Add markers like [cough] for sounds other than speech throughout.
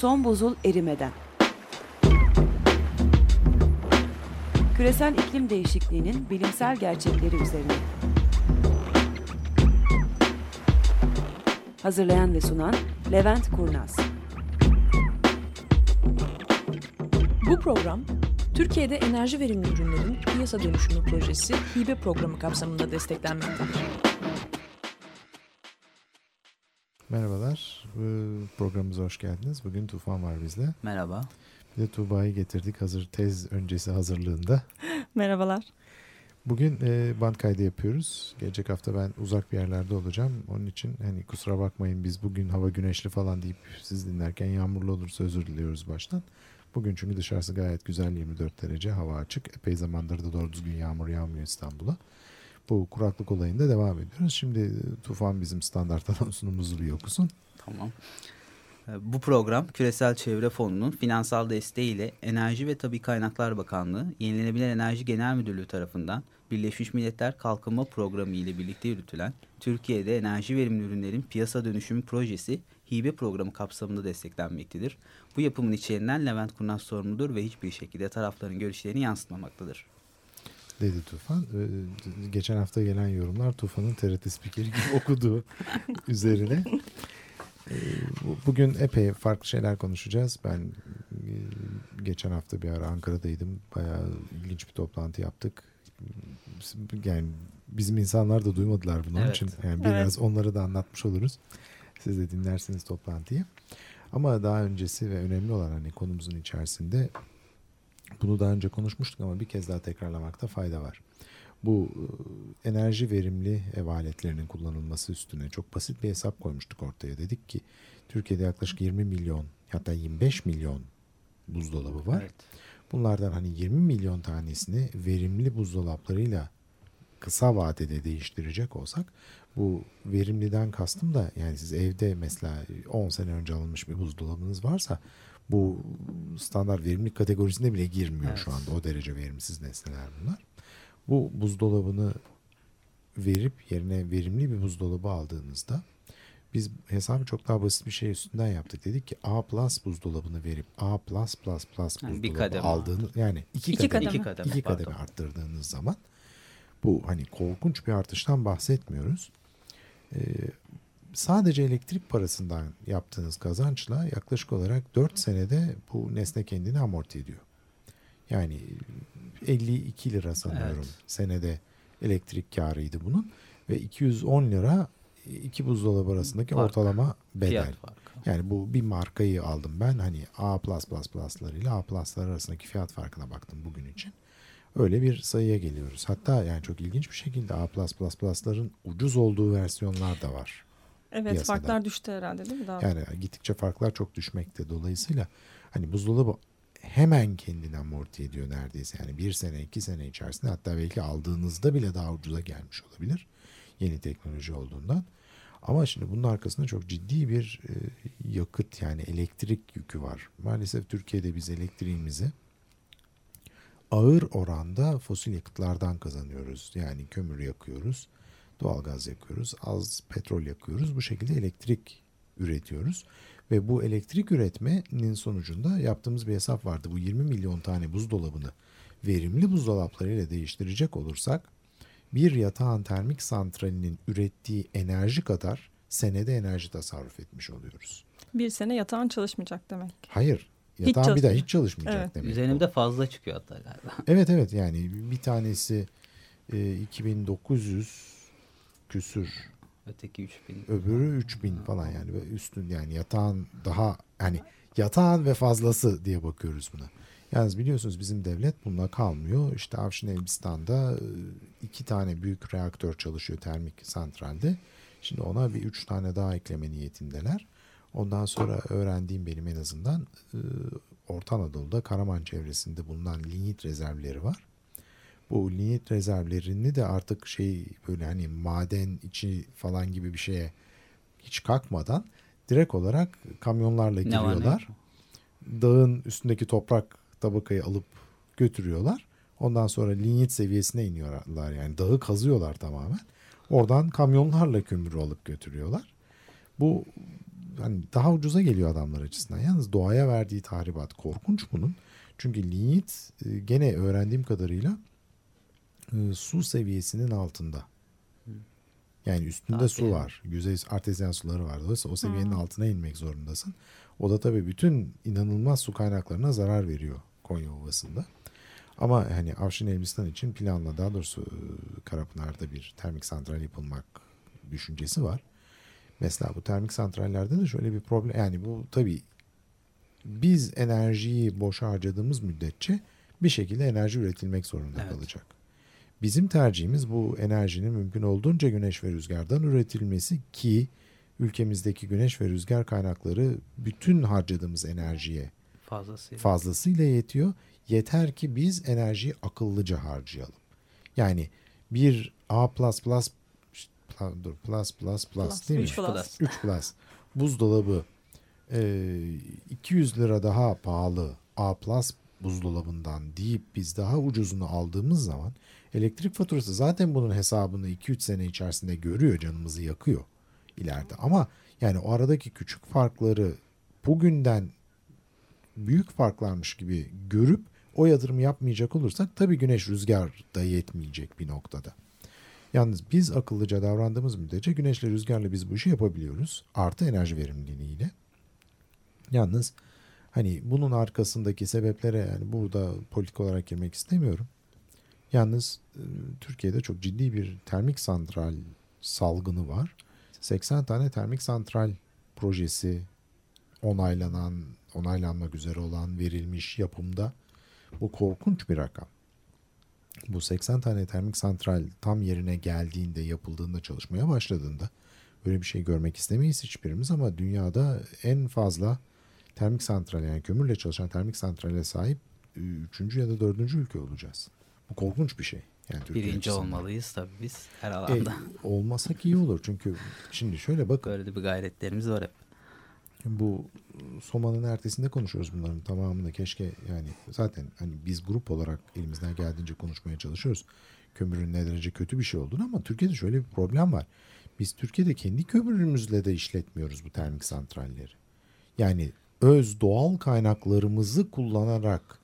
Son buzul erimeden. Küresel iklim değişikliğinin bilimsel gerçekleri üzerine. Hazırlayan ve sunan Levent Kurnaz. Bu program Türkiye'de enerji verimli ürünlerin piyasa dönüşümü projesi hibe programı kapsamında desteklenmektedir. Merhabalar, programımıza hoş geldiniz. Bugün Tufan var bizle. Merhaba. Bir de Tuğba'yı getirdik hazır tez öncesi hazırlığında. [laughs] Merhabalar. Bugün e, band kaydı yapıyoruz. Gelecek hafta ben uzak bir yerlerde olacağım. Onun için hani kusura bakmayın biz bugün hava güneşli falan deyip siz dinlerken yağmurlu olursa özür diliyoruz baştan. Bugün çünkü dışarısı gayet güzel 24 derece hava açık. Epey zamandır da doğru düzgün yağmur yağmıyor İstanbul'a. Bu kuraklık olayında devam ediyoruz. Şimdi e, Tufan bizim standart [laughs] anonsumuzu bir okusun. Tamam. Ee, Bu program Küresel Çevre Fonu'nun finansal desteğiyle Enerji ve Tabi Kaynaklar Bakanlığı, Yenilenebilir Enerji Genel Müdürlüğü tarafından Birleşmiş Milletler Kalkınma Programı ile birlikte yürütülen Türkiye'de enerji verimli ürünlerin piyasa dönüşümü projesi hibe programı kapsamında desteklenmektedir. Bu yapımın içeriğinden Levent Kurnaz sorumludur ve hiçbir şekilde tarafların görüşlerini yansıtmamaktadır. dedi Tufan. Ee, Geçen hafta gelen yorumlar Tufan'ın TRT spikeri gibi [laughs] okuduğu üzerine. Ee, bu- Bugün epey farklı şeyler konuşacağız. Ben e, geçen hafta bir ara Ankara'daydım. Bayağı ilginç bir toplantı yaptık. Yani bizim insanlar da duymadılar bunu. Evet. için yani biraz onları da anlatmış oluruz. Siz de dinlersiniz toplantıyı. Ama daha öncesi ve önemli olan hani konumuzun içerisinde bunu daha önce konuşmuştuk ama bir kez daha tekrarlamakta fayda var. Bu e, enerji verimli ev aletlerinin kullanılması üstüne çok basit bir hesap koymuştuk ortaya. Dedik ki Türkiye'de yaklaşık 20 milyon hatta 25 milyon buzdolabı var. Evet. Bunlardan hani 20 milyon tanesini verimli buzdolaplarıyla kısa vadede değiştirecek olsak bu verimliden kastım da yani siz evde mesela 10 sene önce alınmış bir buzdolabınız varsa bu standart verimlilik kategorisine bile girmiyor Evet. şu anda. O derece verimsiz nesneler bunlar. Bu buzdolabını verip yerine verimli bir buzdolabı aldığınızda biz hesabı çok daha basit bir şey üstünden yaptık. Dedik ki A plus buzdolabını verip A plus plus plus Yani buzdolabı kademe. aldığını yani iki, İki kademe, kademe. İki kademe. iki pardon. kademe arttırdığınız zaman bu hani korkunç bir artıştan bahsetmiyoruz. Ee, sadece elektrik parasından yaptığınız kazançla yaklaşık olarak 4 senede bu nesne kendini amorti ediyor. Yani 52 lira sanıyorum Evet. senede elektrik karıydı bunun ve 210 lira iki buzdolabı arasındaki Fark. ortalama bedel. Yani bu bir markayı aldım ben. Hani A++ ile A Plus'lar arasındaki fiyat farkına baktım bugün için. Öyle bir sayıya geliyoruz. Hatta yani çok ilginç bir şekilde A+++'ların ucuz olduğu versiyonlar da var. Evet piyasada. farklar düştü herhalde değil mi daha? Yani gittikçe farklar çok düşmekte. Dolayısıyla hani buzdolabı hemen kendini amorti ediyor neredeyse. Yani bir sene iki sene içerisinde hatta belki aldığınızda bile daha ucuza gelmiş olabilir. Yeni teknoloji olduğundan. Ama şimdi bunun arkasında çok ciddi bir e, yakıt yani elektrik yükü var. Maalesef Türkiye'de biz elektriğimizi ağır oranda fosil yakıtlardan kazanıyoruz. Yani kömür yakıyoruz, doğalgaz yakıyoruz, az petrol yakıyoruz. Bu şekilde elektrik üretiyoruz. Ve bu elektrik üretmenin sonucunda yaptığımız bir hesap vardı. Bu 20 milyon tane buzdolabını verimli buzdolaplarıyla değiştirecek olursak bir yatağın termik santralinin ürettiği enerji kadar senede enerji tasarruf etmiş oluyoruz. Bir sene yatağın çalışmayacak demek. Hayır. Hiç Yatağın bir daha hiç çalışmayacak Evet. demek. bu. Üzerinde fazla çıkıyor hatta galiba. [laughs] Evet evet yani bir tanesi e, 2900 küsür Öteki 3000. öbürü 3000 falan yani ve üstün yani yatağın daha hani yatağın ve fazlası diye bakıyoruz buna. Yalnız biliyorsunuz bizim devlet bununla kalmıyor. İşte Avşin Elbistan'da e, iki tane büyük reaktör çalışıyor termik santralde. Şimdi ona bir üç tane daha ekleme niyetindeler. Ondan sonra öğrendiğim benim en azından e, Orta Anadolu'da Karaman çevresinde bulunan linyit rezervleri var. Bu linyit rezervlerini de artık şey böyle hani maden içi falan gibi bir şeye hiç kalkmadan direkt olarak kamyonlarla giriyorlar. Dağın üstündeki toprak tabakayı alıp götürüyorlar. Ondan sonra linyit seviyesine iniyorlar yani dağı kazıyorlar tamamen. Oradan kamyonlarla kömürü alıp götürüyorlar. Bu hani daha ucuza geliyor adamlar açısından. Yalnız doğaya verdiği tahribat korkunç bunun. Çünkü linyit e, gene öğrendiğim kadarıyla e, su seviyesinin altında. Yani üstünde Daha su var. Yüzey artezyen suları var. Dolayısıyla o seviyenin Hmm. altına inmek zorundasın. O da tabii bütün inanılmaz su kaynaklarına zarar veriyor Konya Ovası'nda. Ama hani Avşin Elbistan için planla daha doğrusu e, Karapınar'da bir termik santral yapılmak düşüncesi var. Mesela bu termik santrallerde de şöyle bir problem yani bu tabii biz enerjiyi boşa harcadığımız müddetçe bir şekilde enerji üretilmek zorunda Evet. kalacak. Bizim tercihimiz bu enerjinin mümkün olduğunca güneş ve rüzgardan üretilmesi ki ülkemizdeki güneş ve rüzgar kaynakları bütün harcadığımız enerjiye Fazlasıyla. fazlasıyla yetiyor. Yeter ki biz enerjiyi akıllıca harcayalım. Yani bir A++ plus, dur, plus plus plus değil mi? üç plus. 3 plus buzdolabı e, 200 lira daha pahalı A plus buzdolabından deyip biz daha ucuzunu aldığımız zaman elektrik faturası zaten bunun hesabını 2-3 sene içerisinde görüyor canımızı yakıyor ileride. Ama yani o aradaki küçük farkları bugünden büyük farklarmış gibi görüp o yatırımı yapmayacak olursak tabii güneş rüzgar da yetmeyecek bir noktada. Yalnız biz akıllıca davrandığımız müddetçe güneşle rüzgarla biz bu işi yapabiliyoruz. Artı enerji verimliliğiyle. Yalnız hani bunun arkasındaki sebeplere yani burada politik olarak girmek istemiyorum. Yalnız e, Türkiye'de çok ciddi bir termik santral salgını var. 80 tane termik santral projesi onaylanan, onaylanmak üzere olan verilmiş yapımda. Bu korkunç bir rakam. Bu 80 tane termik santral tam yerine geldiğinde, yapıldığında, çalışmaya başladığında böyle bir şey görmek istemeyiz hiçbirimiz ama dünyada en fazla termik santral yani kömürle çalışan termik santrale sahip e, üçüncü ya da dördüncü ülke olacağız. Bu korkunç bir şey. Yani Türkiye Birinci açısından. olmalıyız tabii biz her E, alanda. olmasak iyi olur çünkü şimdi şöyle bakın Böyle de bir gayretlerimiz var hep. bu Soma'nın ertesinde konuşuyoruz bunların tamamını keşke yani zaten hani biz grup olarak elimizden geldiğince konuşmaya çalışıyoruz. Kömürün ne derece kötü bir şey olduğunu ama Türkiye'de şöyle bir problem var. Biz Türkiye'de kendi kömürümüzle de işletmiyoruz bu termik santralleri. Yani öz doğal kaynaklarımızı kullanarak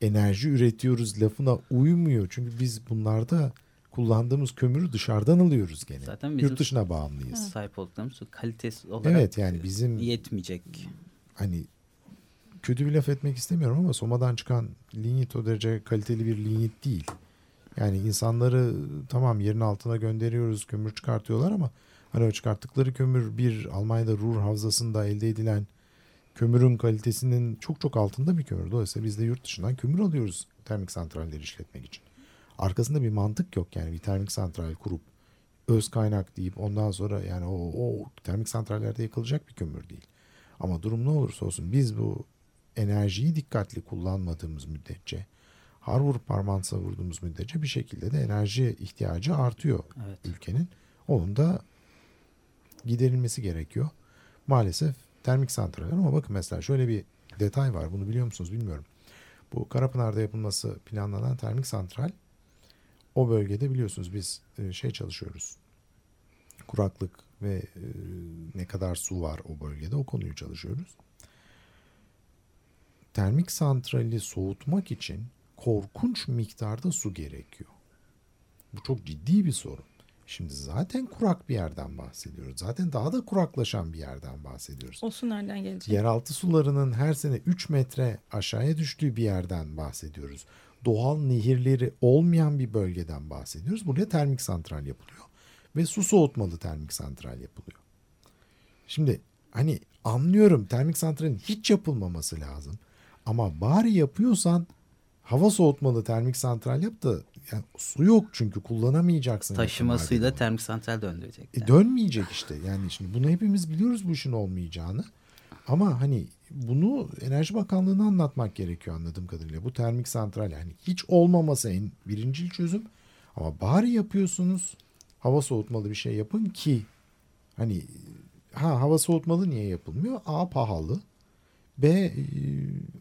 enerji üretiyoruz lafına uymuyor. Çünkü biz bunlarda kullandığımız kömürü dışarıdan alıyoruz gene. Zaten bizim- Yurt dışına bağımlıyız. Sahip olduklarımız su kalitesi olarak Evet yani bizim yetmeyecek. hani kötü bir laf etmek istemiyorum ama Soma'dan çıkan linyit o derece kaliteli bir linyit değil. Yani insanları tamam yerin altına gönderiyoruz kömür çıkartıyorlar ama hani o çıkarttıkları kömür bir Almanya'da Ruhr havzasında elde edilen kömürün kalitesinin çok çok altında bir kömür. Dolayısıyla biz de yurt dışından kömür alıyoruz termik santralleri işletmek için. Arkasında bir mantık yok yani bir termik santral kurup öz kaynak deyip ondan sonra yani o, o termik santrallerde yakılacak bir kömür değil. Ama durum ne olursa olsun biz bu enerjiyi dikkatli kullanmadığımız müddetçe har vurup parmağını savurduğumuz müddetçe bir şekilde de enerji ihtiyacı artıyor Evet. ülkenin. Onun da giderilmesi gerekiyor. Maalesef termik santraller ama bakın mesela şöyle bir detay var bunu biliyor musunuz bilmiyorum. Bu Karapınar'da yapılması planlanan termik santral o bölgede biliyorsunuz biz e, şey çalışıyoruz. Kuraklık ve e, ne kadar su var o bölgede o konuyu çalışıyoruz. Termik santrali soğutmak için korkunç miktarda su gerekiyor. Bu çok ciddi bir sorun. Şimdi zaten kurak bir yerden bahsediyoruz. Zaten daha da kuraklaşan bir yerden bahsediyoruz. O su nereden gelecek? Yeraltı sularının her sene 3 metre aşağıya düştüğü bir yerden bahsediyoruz. Doğal nehirleri olmayan bir bölgeden bahsediyoruz. Buraya termik santral yapılıyor. Ve su soğutmalı termik santral yapılıyor. Şimdi hani anlıyorum termik santralin hiç yapılmaması lazım. Ama bari yapıyorsan hava soğutmalı termik santral yap da yani su yok çünkü kullanamayacaksın. yakın Taşımasıyla termik santral döndürecek. E, dönmeyecek işte. Yani şimdi bunu hepimiz biliyoruz bu işin olmayacağını. Ama hani bunu Enerji Bakanlığı'na anlatmak gerekiyor anladığım kadarıyla. Bu termik santral yani hiç olmaması en birincil çözüm. Ama bari yapıyorsunuz hava soğutmalı bir şey yapın ki hani ha hava soğutmalı niye yapılmıyor? A pahalı. B e,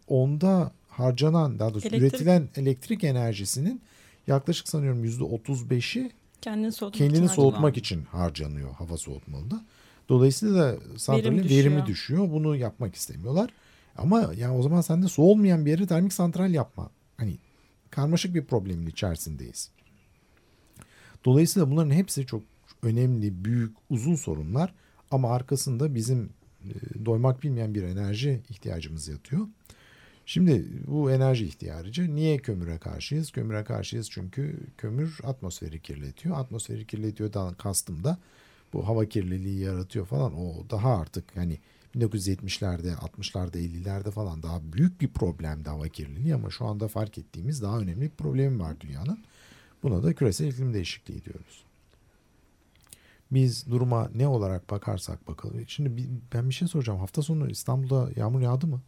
onda harcanan daha doğrusu Elektrik- üretilen elektrik enerjisinin yaklaşık sanıyorum yüzde otuz beşi Kendini soğutmak kendini için soğutmak harcanan. için harcanıyor hava soğutmalıda. Dolayısıyla da santralin Verim verimi düşüyor. Bunu yapmak istemiyorlar. Ama yani o zaman sen de su olmayan bir yere termik santral yapma. Hani karmaşık bir problemin içerisindeyiz. Dolayısıyla bunların hepsi çok önemli, büyük, uzun sorunlar ama arkasında bizim e, doymak bilmeyen bir enerji ihtiyacımız yatıyor. Şimdi bu enerji ihtiyacı niye kömüre karşıyız? Kömüre karşıyız çünkü kömür atmosferi kirletiyor. Atmosferi kirletiyor da kastım da bu hava kirliliği yaratıyor falan. O daha artık hani 1970'lerde, 60'larda, 50'lerde falan daha büyük bir problemdi hava kirliliği ama şu anda fark ettiğimiz daha önemli bir problemi var dünyanın. Buna da küresel iklim değişikliği diyoruz. Biz duruma ne olarak bakarsak bakalım. Şimdi ben bir şey soracağım. Hafta sonu İstanbul'da yağmur yağdı mı?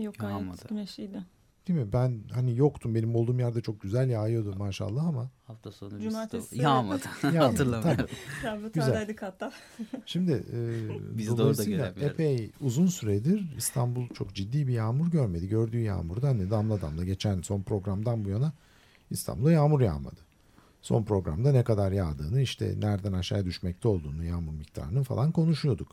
Yok gayet Yağmadı. güneşliydi. Değil mi? Ben hani yoktum. Benim olduğum yerde çok güzel yağıyordu maşallah ama. Hafta sonu Cumartesi- biz yağmadı. [laughs] Yağmadı, Hatırlamıyorum. Laboratuvardaydık [laughs] hatta. [laughs] Şimdi e, Biz de orada epey uzun süredir İstanbul çok ciddi bir yağmur görmedi. Gördüğü yağmurda hani damla damla geçen son programdan bu yana İstanbul'da yağmur yağmadı. Son programda ne kadar yağdığını işte nereden aşağıya düşmekte olduğunu yağmur miktarını falan konuşuyorduk.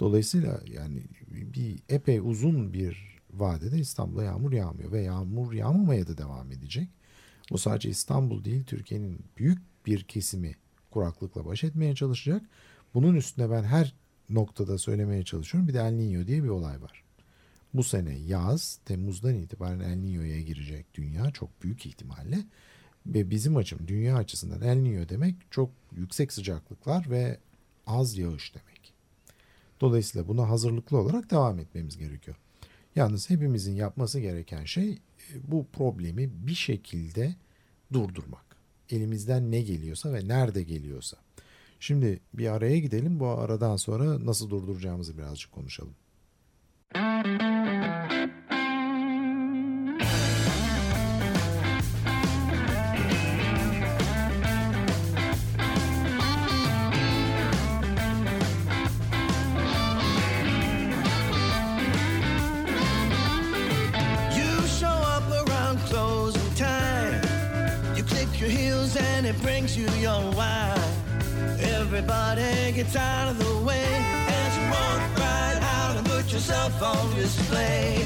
Dolayısıyla yani bir epey uzun bir vadede İstanbul'da yağmur yağmıyor ve yağmur yağmamaya da devam edecek. Bu sadece İstanbul değil Türkiye'nin büyük bir kesimi kuraklıkla baş etmeye çalışacak. Bunun üstüne ben her noktada söylemeye çalışıyorum. Bir de El Niño diye bir olay var. Bu sene yaz Temmuz'dan itibaren El Niño'ya girecek dünya çok büyük ihtimalle. Ve bizim açım dünya açısından El Niño demek çok yüksek sıcaklıklar ve az yağış demek. Dolayısıyla buna hazırlıklı olarak devam etmemiz gerekiyor. Yalnız hepimizin yapması gereken şey e, bu problemi bir şekilde durdurmak. Elimizden ne geliyorsa ve nerede geliyorsa. Şimdi bir araya gidelim. Bu aradan sonra nasıl durduracağımızı birazcık konuşalım. It brings you your wine. Everybody gets out of the way as you walk right out and put yourself on display.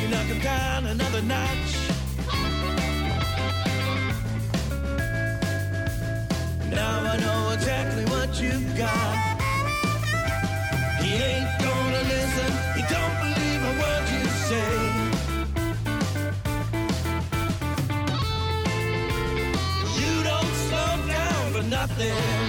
You knock 'em down another notch. Now I know exactly what you've got. He ain't nothing.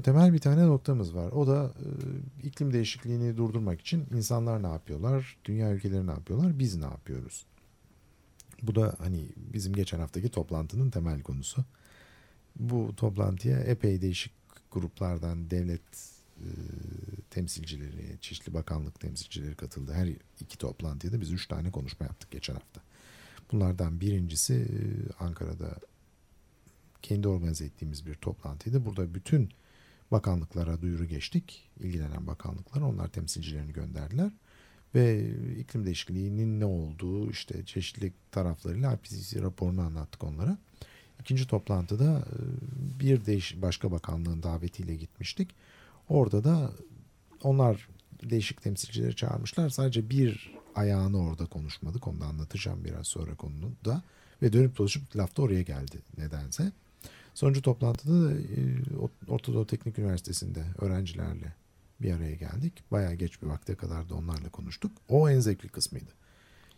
Burada temel bir tane noktamız var. O da e, iklim değişikliğini durdurmak için insanlar ne yapıyorlar? Dünya ülkeleri ne yapıyorlar? Biz ne yapıyoruz? Bu da hani bizim geçen haftaki toplantının temel konusu. Bu toplantıya epey değişik gruplardan devlet e, temsilcileri, çeşitli bakanlık temsilcileri katıldı. Her iki toplantıya da biz üç tane konuşma yaptık geçen hafta. Bunlardan birincisi e, Ankara'da kendi organize ettiğimiz bir toplantıydı. Burada bütün bakanlıklara duyuru geçtik. İlgilenen bakanlıklar onlar temsilcilerini gönderdiler. Ve iklim değişikliğinin ne olduğu işte çeşitli taraflarıyla IPCC raporunu anlattık onlara. İkinci toplantıda e, bir değiş başka bakanlığın davetiyle gitmiştik. Orada da onlar değişik temsilcileri çağırmışlar. Sadece bir ayağını orada konuşmadık. Onu da anlatacağım biraz sonra konunu da. Ve dönüp dolaşıp laf da oraya geldi nedense. Sonuncu toplantıda da e, Orta Doğu Teknik Üniversitesi'nde öğrencilerle bir araya geldik. Bayağı geç bir vakte kadar da onlarla konuştuk. O en zevkli kısmıydı.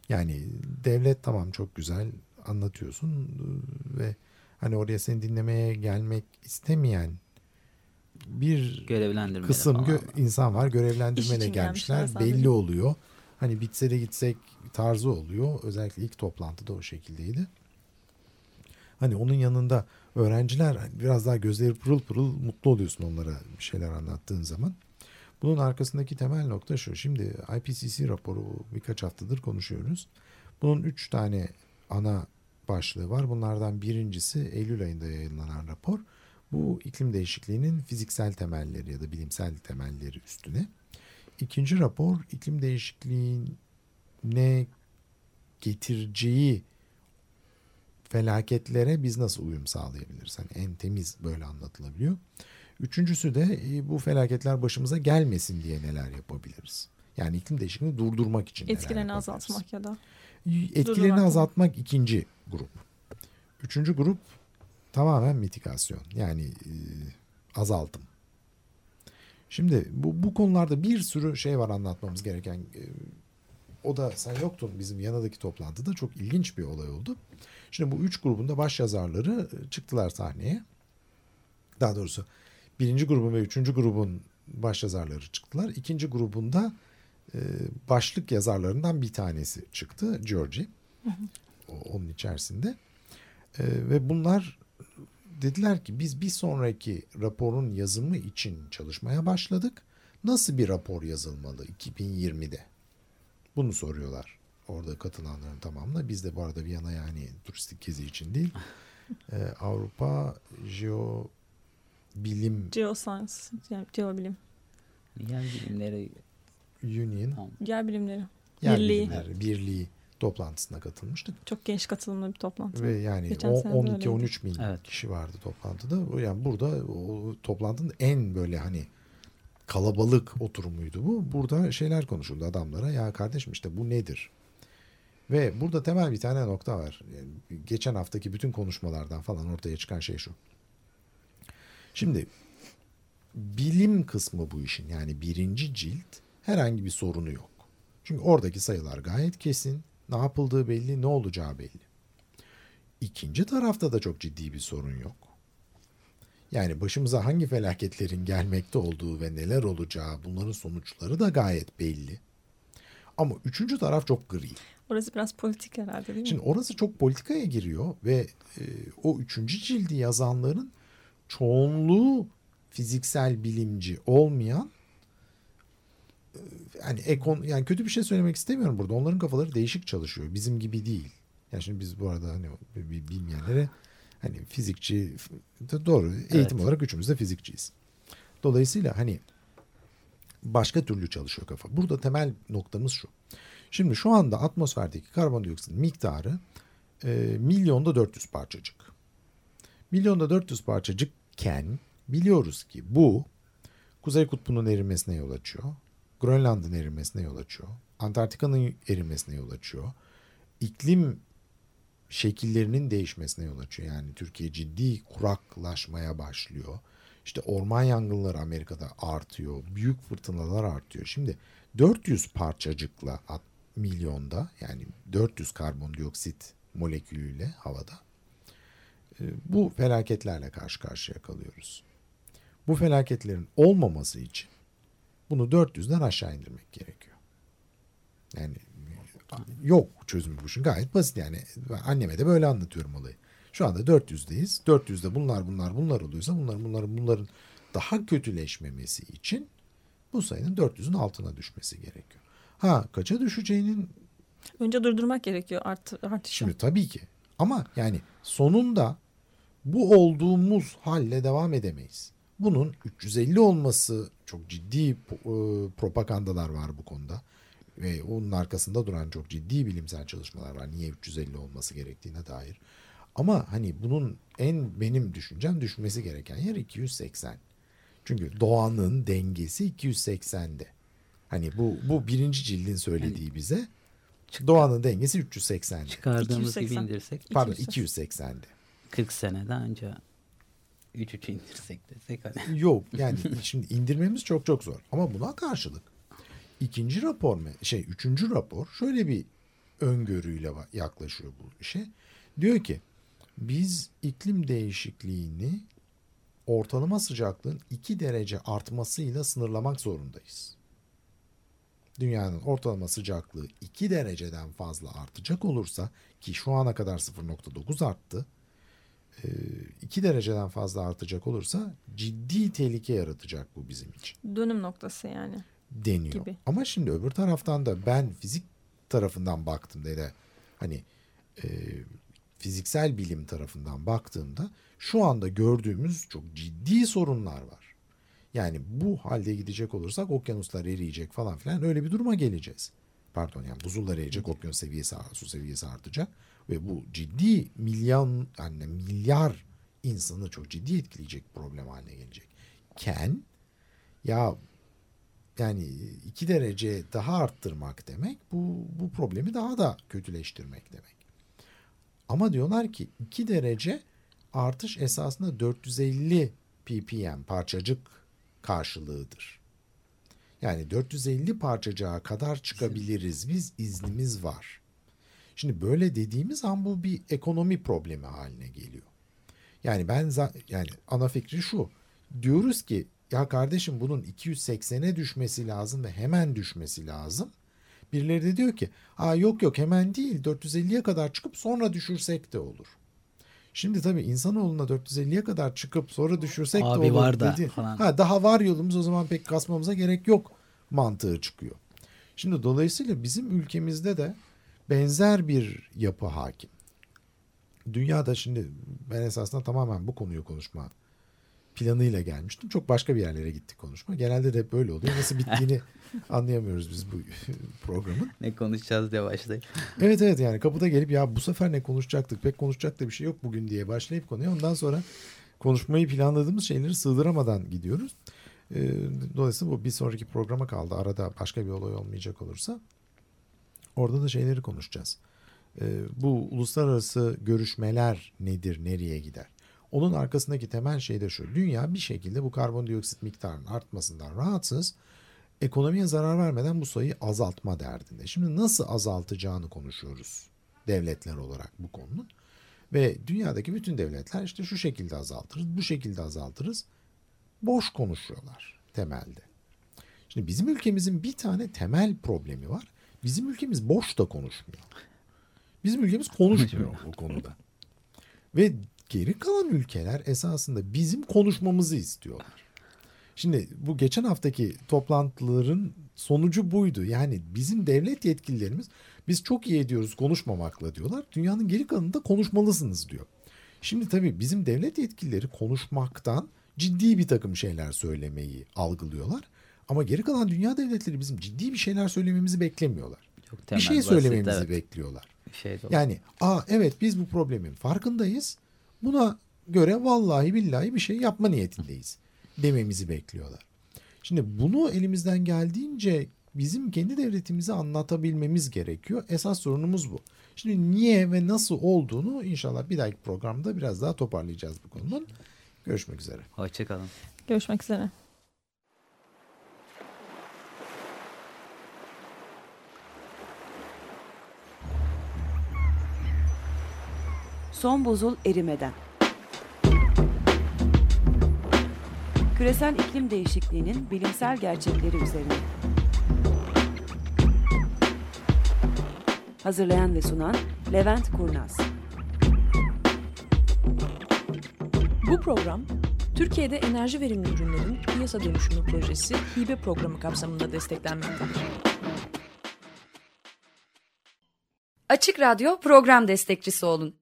Yani devlet tamam çok güzel anlatıyorsun e, ve hani oraya seni dinlemeye gelmek istemeyen bir kısım gö- insan var. Görevlendirmeyle gelmişler. gelmişler. Belli oluyor. Hani bitse de gitsek tarzı oluyor. Özellikle ilk toplantıda o şekildeydi. Hani onun yanında öğrenciler hani biraz daha gözleri pırıl pırıl mutlu oluyorsun onlara bir şeyler anlattığın zaman. Bunun arkasındaki temel nokta şu. Şimdi IPCC raporu birkaç haftadır konuşuyoruz. Bunun üç tane ana başlığı var. Bunlardan birincisi Eylül ayında yayınlanan rapor. Bu iklim değişikliğinin fiziksel temelleri ya da bilimsel temelleri üstüne. İkinci rapor iklim değişikliğine getireceği felaketlere biz nasıl uyum sağlayabiliriz? Hani en temiz böyle anlatılabiliyor. Üçüncüsü de e, bu felaketler başımıza gelmesin diye neler yapabiliriz? Yani iklim değişikliğini durdurmak için Etkilerini azaltmak ya da. Etkilerini Durdurmak azaltmak ikinci grup. Üçüncü grup tamamen mitigasyon. Yani e, azaltım. Şimdi bu, bu konularda bir sürü şey var anlatmamız gereken. O da sen yoktun bizim yanadaki toplantıda çok ilginç bir olay oldu. Şimdi bu üç grubun da baş yazarları e, çıktılar sahneye. Daha doğrusu birinci grubun ve üçüncü grubun baş yazarları çıktılar. İkinci grubunda e, başlık yazarlarından bir tanesi çıktı. Georgie. O- Onun içerisinde. E, ve bunlar dediler ki biz bir sonraki raporun yazımı için çalışmaya başladık. Nasıl bir rapor yazılmalı 2020'de? Bunu soruyorlar orada katılanların tamamına. Biz de bu arada Viyana yani turistik gezi için değil. [laughs] e, Avrupa Jeo Bilim Geoscience, yani geobilim. Yer bilimleri Union tamam. Yer bilimleri. Yer Birliği. Bilimleri Birliği toplantısına katılmıştık. Çok geniş katılımlı bir toplantı. Ve yani Geçen o- sene de öyleydi. 12-13 bin Evet. kişi vardı toplantıda. O Yani burada o toplantının en böyle hani kalabalık oturumuydu bu. Burada şeyler konuşuldu adamlara. Ya kardeşim işte bu nedir? Ve burada temel bir tane nokta var. Yani geçen haftaki bütün konuşmalardan falan ortaya çıkan şey şu. Şimdi bilim kısmı bu işin yani birinci cilt herhangi bir sorunu yok. Çünkü oradaki sayılar gayet kesin. Ne yapıldığı belli, ne olacağı belli. İkinci tarafta da çok ciddi bir sorun yok. Yani başımıza hangi felaketlerin gelmekte olduğu ve neler olacağı bunların sonuçları da gayet belli. Ama üçüncü taraf çok gri. Orası biraz politik herhalde değil mi? Şimdi orası çok politikaya giriyor ve e, o üçüncü cildi yazanların çoğunluğu fiziksel bilimci olmayan e, yani ekon yani kötü bir şey söylemek istemiyorum burada. Onların kafaları değişik çalışıyor. Bizim gibi değil. Yani şimdi biz bu arada hani bi- bilmeyenlere hani fizikçi doğru eğitim olarak üçümüz de fizikçiyiz. Dolayısıyla hani başka türlü çalışıyor kafa. Burada temel noktamız şu. Şimdi şu anda atmosferdeki karbondioksit miktarı e, milyonda 400 parçacık. Milyonda 400 parçacıkken biliyoruz ki bu Kuzey Kutbu'nun erimesine yol açıyor. Grönland'ın erimesine yol açıyor. Antarktika'nın erimesine yol açıyor. İklim şekillerinin değişmesine yol açıyor. Yani Türkiye ciddi kuraklaşmaya başlıyor. İşte orman yangınları Amerika'da artıyor. Büyük fırtınalar artıyor. Şimdi 400 parçacıkla milyonda yani 400 karbondioksit molekülüyle havada e, bu felaketlerle karşı karşıya kalıyoruz. Bu felaketlerin olmaması için bunu 400'den aşağı indirmek gerekiyor. Yani yok çözümü bu işin gayet basit yani. Ben anneme de böyle anlatıyorum olayı. Şu anda 400'deyiz. 400'de bunlar bunlar bunlar oluyorsa bunların bunların bunların daha kötüleşmemesi için bu sayının 400'ün altına düşmesi gerekiyor. Ha kaça düşeceğinin Önce durdurmak gerekiyor art, artışı. Şimdi tabii ki. Ama yani sonunda bu olduğumuz halle devam edemeyiz. Bunun 350 olması çok ciddi e, propagandalar var bu konuda. Ve onun arkasında duran çok ciddi bilimsel çalışmalar var. Niye 350 olması gerektiğine dair. Ama hani bunun en benim düşüncem düşmesi gereken yer 280. Çünkü doğanın dengesi 280'de. Hani bu bu birinci cildin söylediği bize. Doğanın dengesi 380'de. Çıkardığımız gibi 280. indirsek Pardon 280. 280'de. 40 senede anca 3 3 indirsek desek hani. Yok yani şimdi indirmemiz çok çok zor. Ama buna karşılık ikinci rapor mu şey üçüncü rapor şöyle bir öngörüyle yaklaşıyor bu işe. Diyor ki biz iklim değişikliğini ortalama sıcaklığın 2 derece artmasıyla sınırlamak zorundayız. Dünyanın ortalama sıcaklığı 2 dereceden fazla artacak olursa ki şu ana kadar 0.9 arttı. 2 dereceden fazla artacak olursa ciddi tehlike yaratacak bu bizim için Dönüm noktası yani. Deniyor. Gibi. Ama şimdi öbür taraftan da ben fizik tarafından baktığımda da hani e, fiziksel bilim tarafından baktığımda şu anda gördüğümüz çok ciddi sorunlar var. Yani bu halde gidecek olursak okyanuslar eriyecek falan filan öyle bir duruma geleceğiz. Pardon yani buzullar eriyecek, okyanus seviyesi, su seviyesi artacak ve bu ciddi milyon yani milyar insanı çok ciddi etkileyecek problem haline gelecek. Ken ya yani iki derece daha arttırmak demek bu, bu problemi daha da kötüleştirmek demek. Ama diyorlar ki 2 derece artış esasında 450 ppm parçacık karşılığıdır. Yani 450 parçacığa kadar çıkabiliriz biz iznimiz var. Şimdi böyle dediğimiz an bu bir ekonomi problemi haline geliyor. Yani ben yani ana fikri şu. Diyoruz ki ya kardeşim bunun 280'e düşmesi lazım ve hemen düşmesi lazım. Birileri de diyor ki Aa, yok yok hemen değil 450'ye kadar çıkıp sonra düşürsek de olur. Şimdi tabii insanoğluna 450'ye kadar çıkıp sonra düşürsek Abi de olur var da dedi. falan. Ha, daha var yolumuz o zaman pek kasmamıza gerek yok mantığı çıkıyor. Şimdi dolayısıyla bizim ülkemizde de benzer bir yapı hakim. Dünyada şimdi ben esasında tamamen bu konuyu konuşma planıyla gelmiştim. Çok başka bir yerlere gitti konuşma. Genelde de hep böyle oluyor. Nasıl bittiğini [laughs] anlayamıyoruz biz bu programın. Ne konuşacağız diye başlayıp. Evet evet yani kapıda gelip ya bu sefer ne konuşacaktık pek konuşacak da bir şey yok bugün diye başlayıp konuya ondan sonra konuşmayı planladığımız şeyleri sığdıramadan gidiyoruz. Ee, dolayısıyla bu bir sonraki programa kaldı. Arada başka bir olay olmayacak olursa orada da şeyleri konuşacağız. Ee, bu uluslararası görüşmeler nedir, nereye gider? Onun arkasındaki temel şey de şu. Dünya bir şekilde bu karbondioksit miktarının artmasından rahatsız. Ekonomiye zarar vermeden bu sayıyı azaltma derdinde. Şimdi nasıl azaltacağını konuşuyoruz devletler olarak bu konunun. Ve dünyadaki bütün devletler işte şu şekilde azaltırız, bu şekilde azaltırız. Boş konuşuyorlar temelde. Şimdi bizim ülkemizin bir tane temel problemi var. Bizim ülkemiz boş da konuşmuyor. Bizim ülkemiz konuşmuyor [laughs] bu konuda. Ve geri kalan ülkeler esasında bizim konuşmamızı istiyorlar. Şimdi bu geçen haftaki toplantıların sonucu buydu. Yani bizim devlet yetkililerimiz biz çok iyi ediyoruz konuşmamakla diyorlar. Dünyanın geri kalanında konuşmalısınız diyor. Şimdi tabii bizim devlet yetkilileri konuşmaktan ciddi bir takım şeyler söylemeyi algılıyorlar. Ama geri kalan dünya devletleri bizim ciddi bir şeyler söylememizi beklemiyorlar. Çok bir temel, şey basit, söylememizi evet. bekliyorlar. Bir şey de Yani aa evet biz bu problemin farkındayız. Buna göre vallahi billahi bir şey yapma niyetindeyiz dememizi bekliyorlar. Şimdi bunu elimizden geldiğince bizim kendi devletimize anlatabilmemiz gerekiyor. Esas sorunumuz bu. Şimdi niye ve nasıl olduğunu inşallah bir dahaki programda biraz daha toparlayacağız bu konunun. Görüşmek üzere. Hoşçakalın. Görüşmek üzere. Son buzul erimeden. Küresel iklim değişikliğinin bilimsel gerçekleri üzerine. Hazırlayan ve sunan Levent Kurnaz. Bu program, Türkiye'de enerji verimli ürünlerin piyasa dönüşümü projesi hibe programı kapsamında desteklenmektedir. Açık Radyo program destekçisi olun.